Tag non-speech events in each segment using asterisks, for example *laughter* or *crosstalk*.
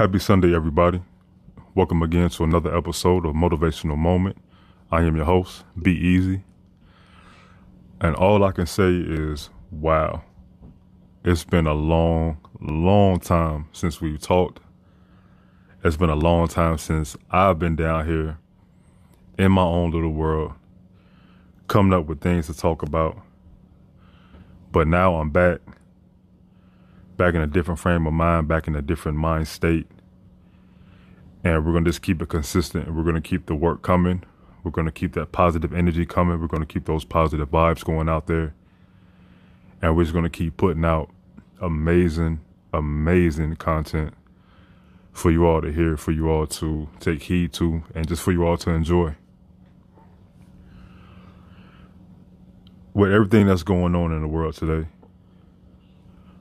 Happy Sunday, everybody. Welcome again to another episode of Motivational Moment. I am your host, Be Easy. And all I can say is, wow. It's been a long, long time since we've talked. It's been a long time since I've been down here in my own little world, coming up with things to talk about. But now I'm back, back in a different frame of mind, back in a different mind state. And we're going to just keep it consistent we're going to keep the work coming. We're going to keep that positive energy coming. We're going to keep those positive vibes going out there. And we're just going to keep putting out amazing amazing content for you all to hear for you all to take heed to and just for you all to enjoy. With everything that's going on in the world today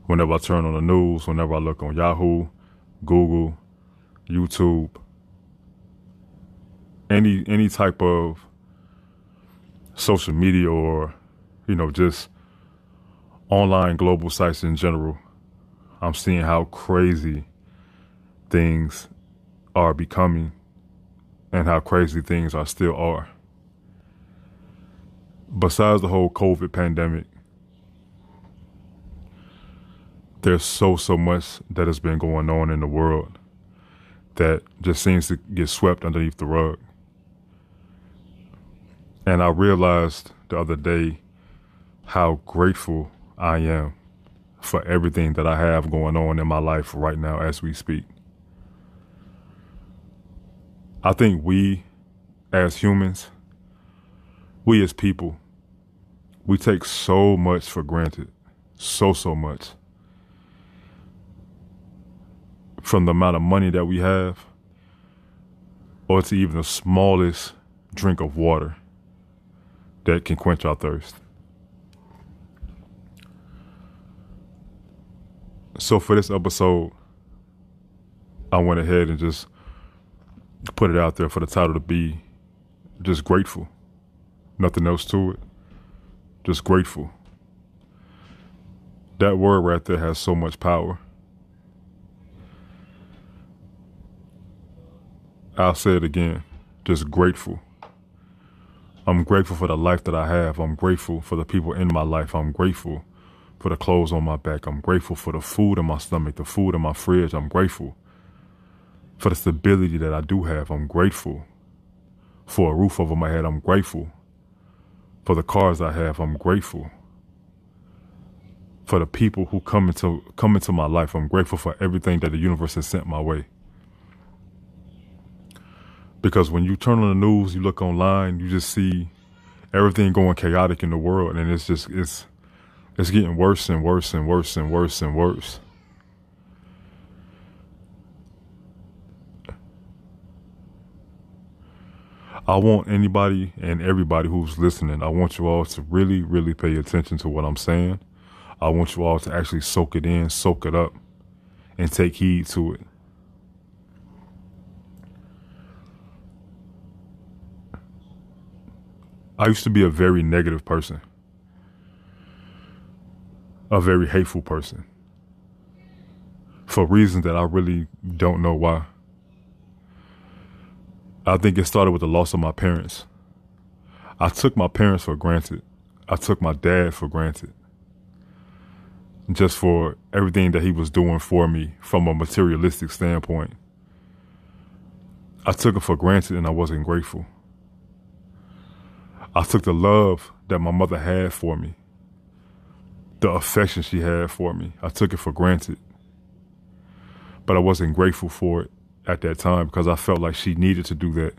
whenever i turn on the news whenever i look on yahoo google YouTube, any any type of social media or you know just online global sites in general, I'm seeing how crazy things are becoming and how crazy things are still are. Besides the whole COVID pandemic, there's so so much that has been going on in the world that just seems to get swept underneath the rug. And I realized the other day how grateful I am for everything that I have going on in my life right now as we speak. I think we, as humans, we as people, we take so much for granted. So, so much from the amount of money that we have or to even the smallest drink of water that can quench our thirst. So for this episode, I went ahead and just put it out there for the title to be just grateful. Nothing else to it. Just grateful. That word right there has so much power. I'll say it again, just grateful. I'm grateful for the life that I have. I'm grateful for the people in my life. I'm grateful for the clothes on my back. I'm grateful for the food in my stomach, the food in my fridge. I'm grateful for the stability that I do have. I'm grateful for a roof over my head. I'm grateful for the cars I have. I'm grateful for the people who come into come into my life. I'm grateful for everything that the universe has sent my way. Because when you turn on the news, you look online, you just see everything going chaotic in the world, and it's just it's it's getting worse and worse and worse and worse and worse. I want anybody and everybody who's listening, I want you all to really, really pay attention to what I'm saying. I want you all to actually soak it in, soak it up, and take heed to it. I used to be a very negative person, a very hateful person, for reasons that I really don't know why. I think it started with the loss of my parents. I took my parents for granted. I took my dad for granted. Just for everything that he was doing for me from a materialistic standpoint. I took it for granted and I wasn't grateful. I took the love that my mother had for me, the affection she had for me, I took it for granted. But I wasn't grateful for it at that time because I felt like she needed to do that.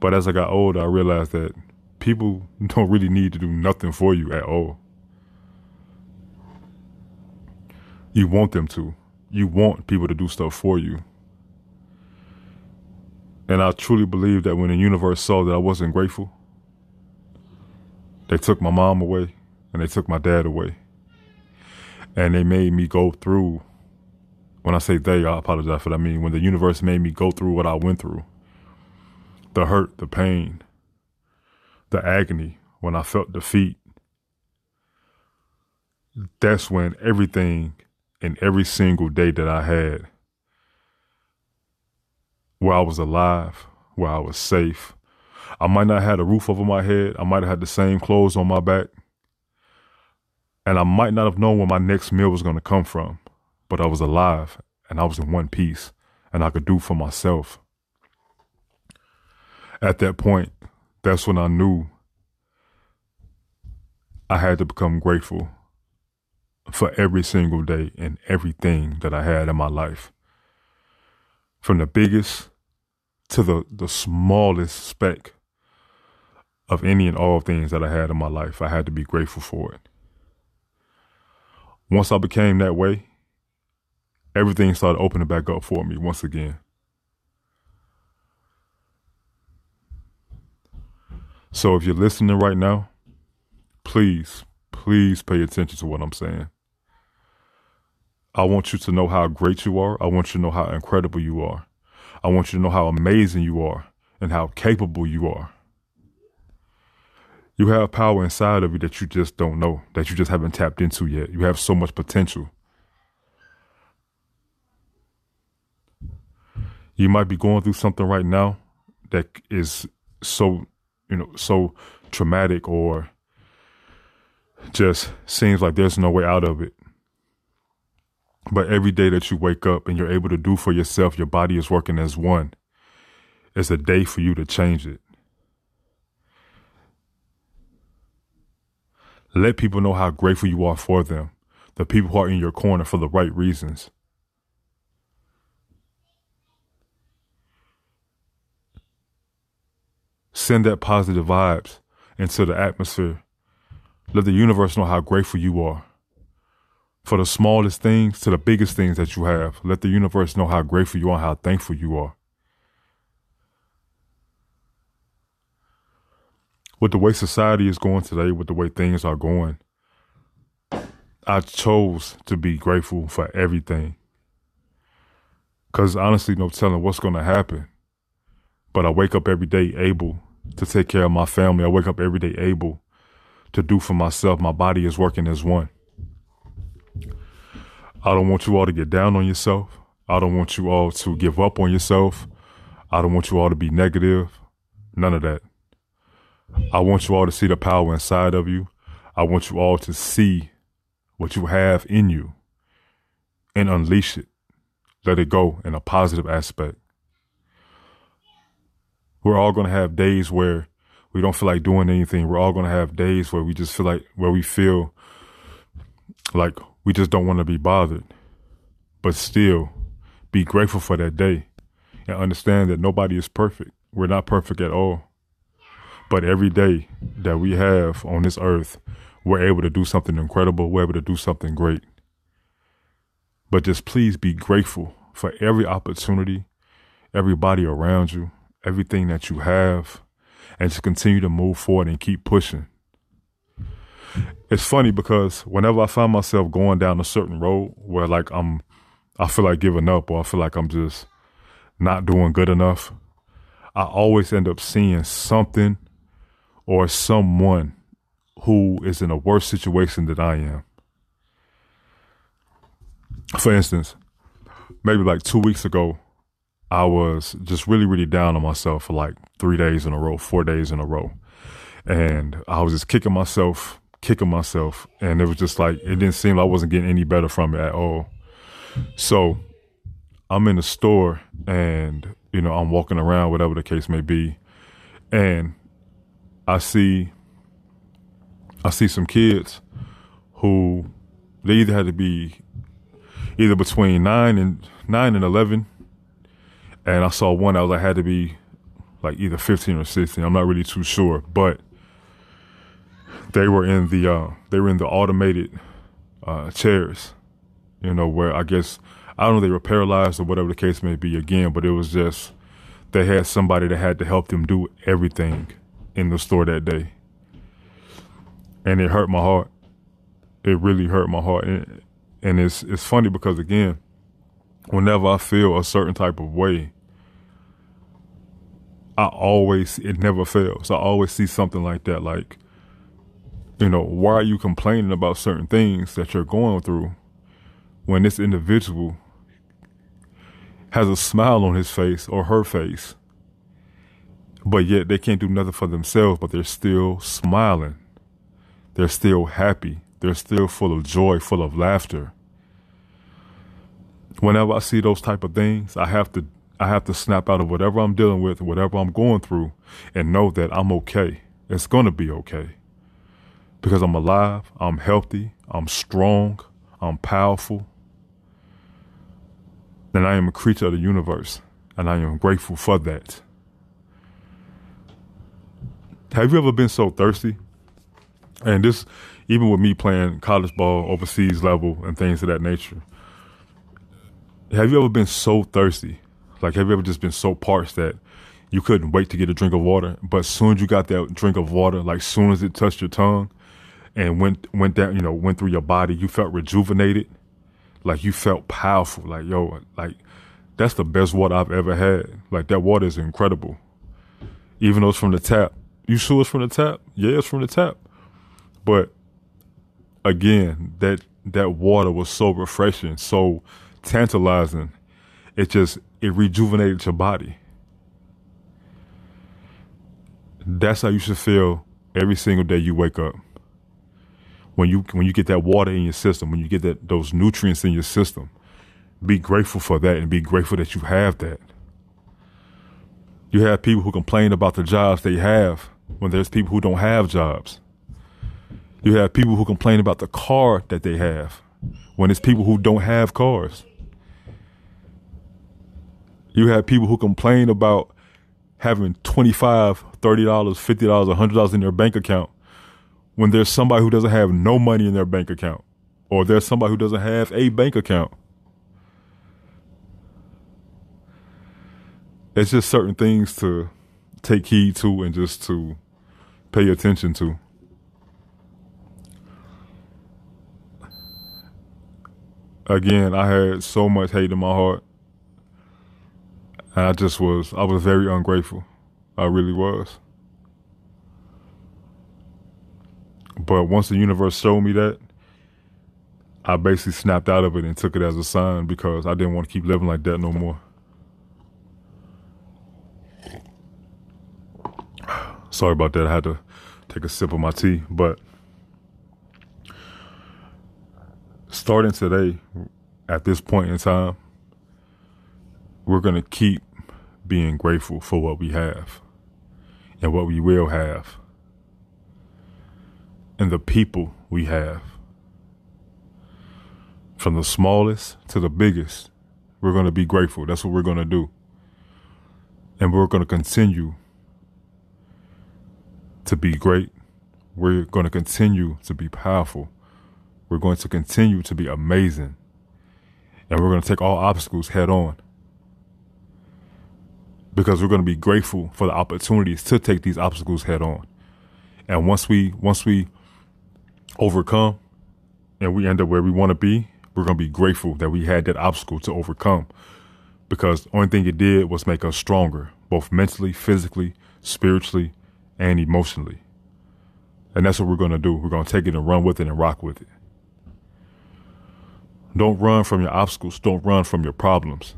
But as I got older, I realized that people *laughs* don't really need to do nothing for you at all. You want them to. You want people to do stuff for you. And I truly believe that when the universe saw that I wasn't grateful, they took my mom away and they took my dad away. And they made me go through, when I say they, I apologize for that. I mean, when the universe made me go through what I went through the hurt, the pain, the agony, when I felt defeat, that's when everything and every single day that I had where I was alive, where I was safe. I might not have had a roof over my head. I might have had the same clothes on my back. And I might not have known where my next meal was going to come from, but I was alive and I was in one piece and I could do for myself. At that point, that's when I knew I had to become grateful for every single day and everything that I had in my life. From the biggest to the, the smallest speck of any and all things that I had in my life, I had to be grateful for it. Once I became that way, everything started opening back up for me once again. So if you're listening right now, please, please pay attention to what I'm saying. I want you to know how great you are. I want you to know how incredible you are. I want you to know how amazing you are and how capable you are. You have power inside of you that you just don't know, that you just haven't tapped into yet. You have so much potential. You might be going through something right now that is so, you know, so traumatic or just seems like there's no way out of it. But every day that you wake up and you're able to do for yourself, your body is working as one. It's a day for you to change it. Let people know how grateful you are for them, the people who are in your corner for the right reasons. Send that positive vibes into the atmosphere. Let the universe know how grateful you are for the smallest things to the biggest things that you have. Let the universe know how grateful you are, how thankful you are. With the way society is going today, with the way things are going, I chose to be grateful for everything. Because honestly, no telling what's going to happen. But I wake up every day able to take care of my family. I wake up every day able to do for myself. My body is working as one. I don't want you all to get down on yourself. I don't want you all to give up on yourself. I don't want you all to be negative. None of that. I want you all to see the power inside of you. I want you all to see what you have in you and unleash it. Let it go in a positive aspect. We're all going to have days where we don't feel like doing anything. We're all going to have days where we just feel like, where we feel like we just don't want to be bothered. But still, be grateful for that day and understand that nobody is perfect. We're not perfect at all. But every day that we have on this earth, we're able to do something incredible. We're able to do something great. But just please be grateful for every opportunity, everybody around you, everything that you have, and just continue to move forward and keep pushing it's funny because whenever I find myself going down a certain road where like I'm, I feel like giving up or I feel like I'm just not doing good enough, I always end up seeing something or someone who is in a worse situation than I am. For instance, maybe like two weeks ago, I was just really, really down on myself for like three days in a row, four days in a row. And I was just kicking myself kicking myself, and it was just like it didn't seem like I wasn't getting any better from it at all. So I'm in the store, and you know I'm walking around, whatever the case may be, and I see I see some kids who they either had to be either between nine and nine and eleven, and I saw one that was like had to be like either fifteen or sixteen. I'm not really too sure, but they were in the uh, they were in the automated uh, chairs, you know, where I guess I don't know they were paralyzed or whatever the case may be again, but it was just they had somebody that had to help them do everything in the store that day, and it hurt my heart. It really hurt my heart, and, and it's it's funny because again, whenever I feel a certain type of way, I always it never fails. I always see something like that, like you know, why are you complaining about certain things that you're going through when this individual has a smile on his face or her face, but yet they can't do nothing for themselves, but they're still smiling. They're still happy. They're still full of joy, full of laughter. Whenever I see those type of things, I have to I have to snap out of whatever I'm dealing with, whatever I'm going through, and know that I'm okay. It's gonna be okay because I'm alive, I'm healthy, I'm strong, I'm powerful. And I am a creature of the universe, and I am grateful for that. Have you ever been so thirsty? And this, even with me playing college ball, overseas level, and things of that nature. Have you ever been so thirsty? Like, have you ever just been so parched that you couldn't wait to get a drink of water? But as soon as you got that drink of water, like, soon as it touched your tongue, and went went down, you know, went through your body, you felt rejuvenated, like you felt powerful. Like yo, like that's the best water I've ever had. Like that water is incredible. Even though it's from the tap. You sure it's from the tap? Yeah, it's from the tap. But again, that that water was so refreshing, so tantalizing. It just it rejuvenated your body. That's how you should feel every single day you wake up when you when you get that water in your system, when you get that those nutrients in your system, be grateful for that and be grateful that you have that. You have people who complain about the jobs they have when there's people who don't have jobs. You have people who complain about the car that they have when it's people who don't have cars. You have people who complain about having $25, $30, $50, $100 in their bank account when there's somebody who doesn't have no money in their bank account or there's somebody who doesn't have a bank account. It's just certain things to take heed to and just to pay attention to. Again, I had so much hate in my heart. And I just was I was very ungrateful. I really was. But once the universe showed me that, I basically snapped out of it and took it as a sign because I didn't want to keep living like that no more. Sorry about that. I had to take a sip of my tea. But starting today, at this point in time, we're going to keep being grateful for what we have and what we will have and the people we have. From the smallest to the biggest, we're going to be grateful. That's what we're going to do. And we're going to continue to be great. We're going to continue to be powerful. We're going to continue to be amazing. And we're going to take all obstacles head on. Because we're going to be grateful for the opportunities to take these obstacles head on. And once we once we overcome and we end up where we want to be, we're going to be grateful that we had that obstacle to overcome because the only thing it did was make us stronger, both mentally, physically, spiritually, and emotionally. And that's what we're going to do. We're going to take it and run with it and rock with it. Don't run from your obstacles. Don't run from your problems.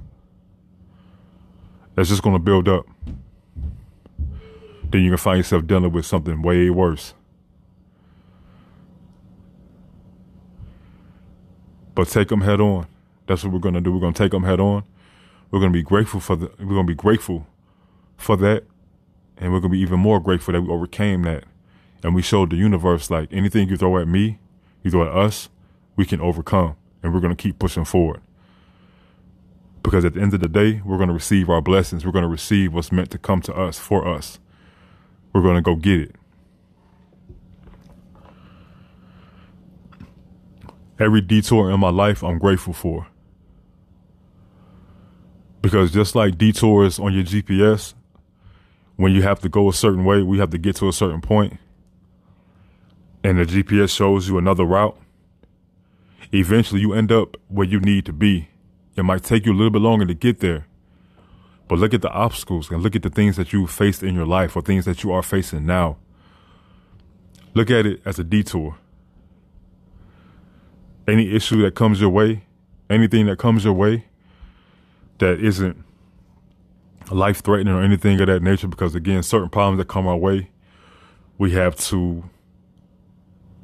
That's just going to build up. Then you can find yourself dealing with something way worse. but take them head on. That's what we're going to do. We're going to take them head on. We're going to be grateful for the. We're going to be grateful for that, And we're going to be even more grateful that we overcame that. And we showed the universe like anything you throw at me, you throw at us, we can overcome. And we're going to keep pushing forward. Because at the end of the day, we're going to receive our blessings. We're going to receive what's meant to come to us for us. We're going to go get it. Every detour in my life, I'm grateful for. Because just like detours on your GPS, when you have to go a certain way, we have to get to a certain point, and the GPS shows you another route, eventually you end up where you need to be. It might take you a little bit longer to get there, but look at the obstacles and look at the things that you faced in your life or things that you are facing now. Look at it as a detour. Any issue that comes your way, anything that comes your way that isn't life threatening or anything of that nature, because again, certain problems that come our way, we have to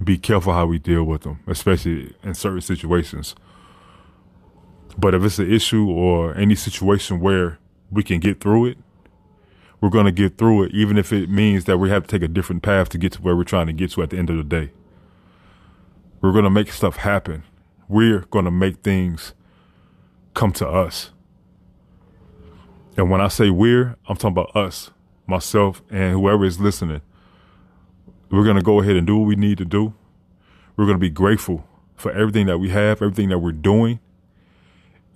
be careful how we deal with them, especially in certain situations. But if it's an issue or any situation where we can get through it, we're going to get through it, even if it means that we have to take a different path to get to where we're trying to get to at the end of the day. We're going to make stuff happen. We're going to make things come to us. And when I say we're, I'm talking about us, myself, and whoever is listening. We're going to go ahead and do what we need to do. We're going to be grateful for everything that we have, everything that we're doing.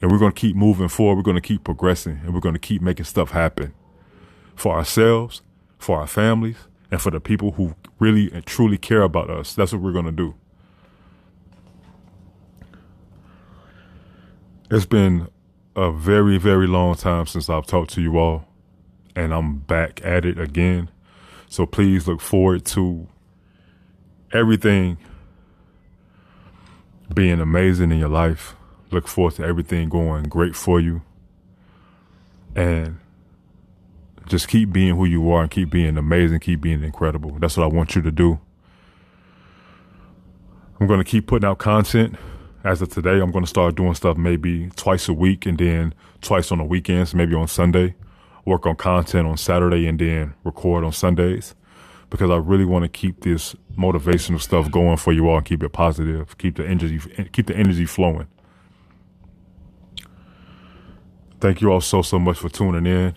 And we're going to keep moving forward. We're going to keep progressing and we're going to keep making stuff happen for ourselves, for our families, and for the people who really and truly care about us. That's what we're going to do. It's been a very, very long time since I've talked to you all, and I'm back at it again. So please look forward to everything being amazing in your life. Look forward to everything going great for you. And just keep being who you are and keep being amazing, keep being incredible. That's what I want you to do. I'm going to keep putting out content. As of today, I'm going to start doing stuff maybe twice a week and then twice on the weekends, maybe on Sunday. Work on content on Saturday and then record on Sundays because I really want to keep this motivational stuff going for you all and keep it positive, keep the energy, keep the energy flowing. Thank you all so, so much for tuning in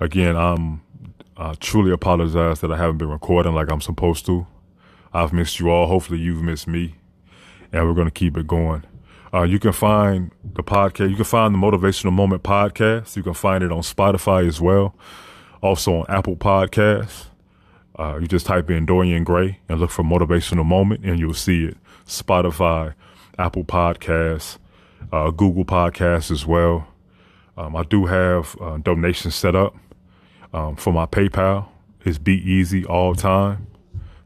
again, I'm I truly apologize that I haven't been recording like I'm supposed to. I've missed you all. Hopefully, you've missed me, and we're going to keep it going. Uh, you can find the podcast. You can find the Motivational Moment podcast. You can find it on Spotify as well. Also on Apple Podcasts. Uh, you just type in Dorian Gray and look for Motivational Moment, and you'll see it. Spotify, Apple Podcasts, uh, Google Podcasts as well. Um, I do have uh, donations set up um, for my PayPal. It's Be Easy All Time,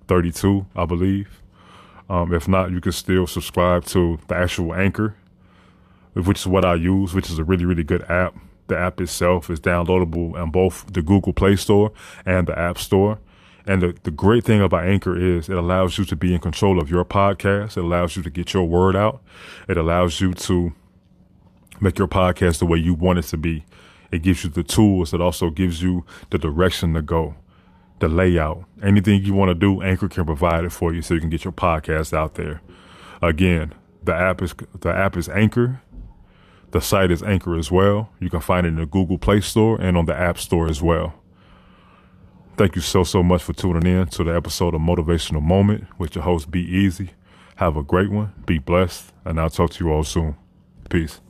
32, I believe. Um, if not, you can still subscribe to the actual Anchor, which is what I use, which is a really, really good app. The app itself is downloadable on both the Google Play Store and the App Store. And the, the great thing about Anchor is it allows you to be in control of your podcast. It allows you to get your word out. It allows you to make your podcast the way you want it to be. It gives you the tools. It also gives you the direction to go, the layout. Anything you want to do, Anchor can provide it for you so you can get your podcast out there. Again, the app is the app is Anchor. The site is Anchor as well. You can find it in the Google Play Store and on the App Store as well. Thank you so so much for tuning in to the episode of Motivational Moment with your host Be Easy. Have a great one. Be blessed, and I'll talk to you all soon. Peace.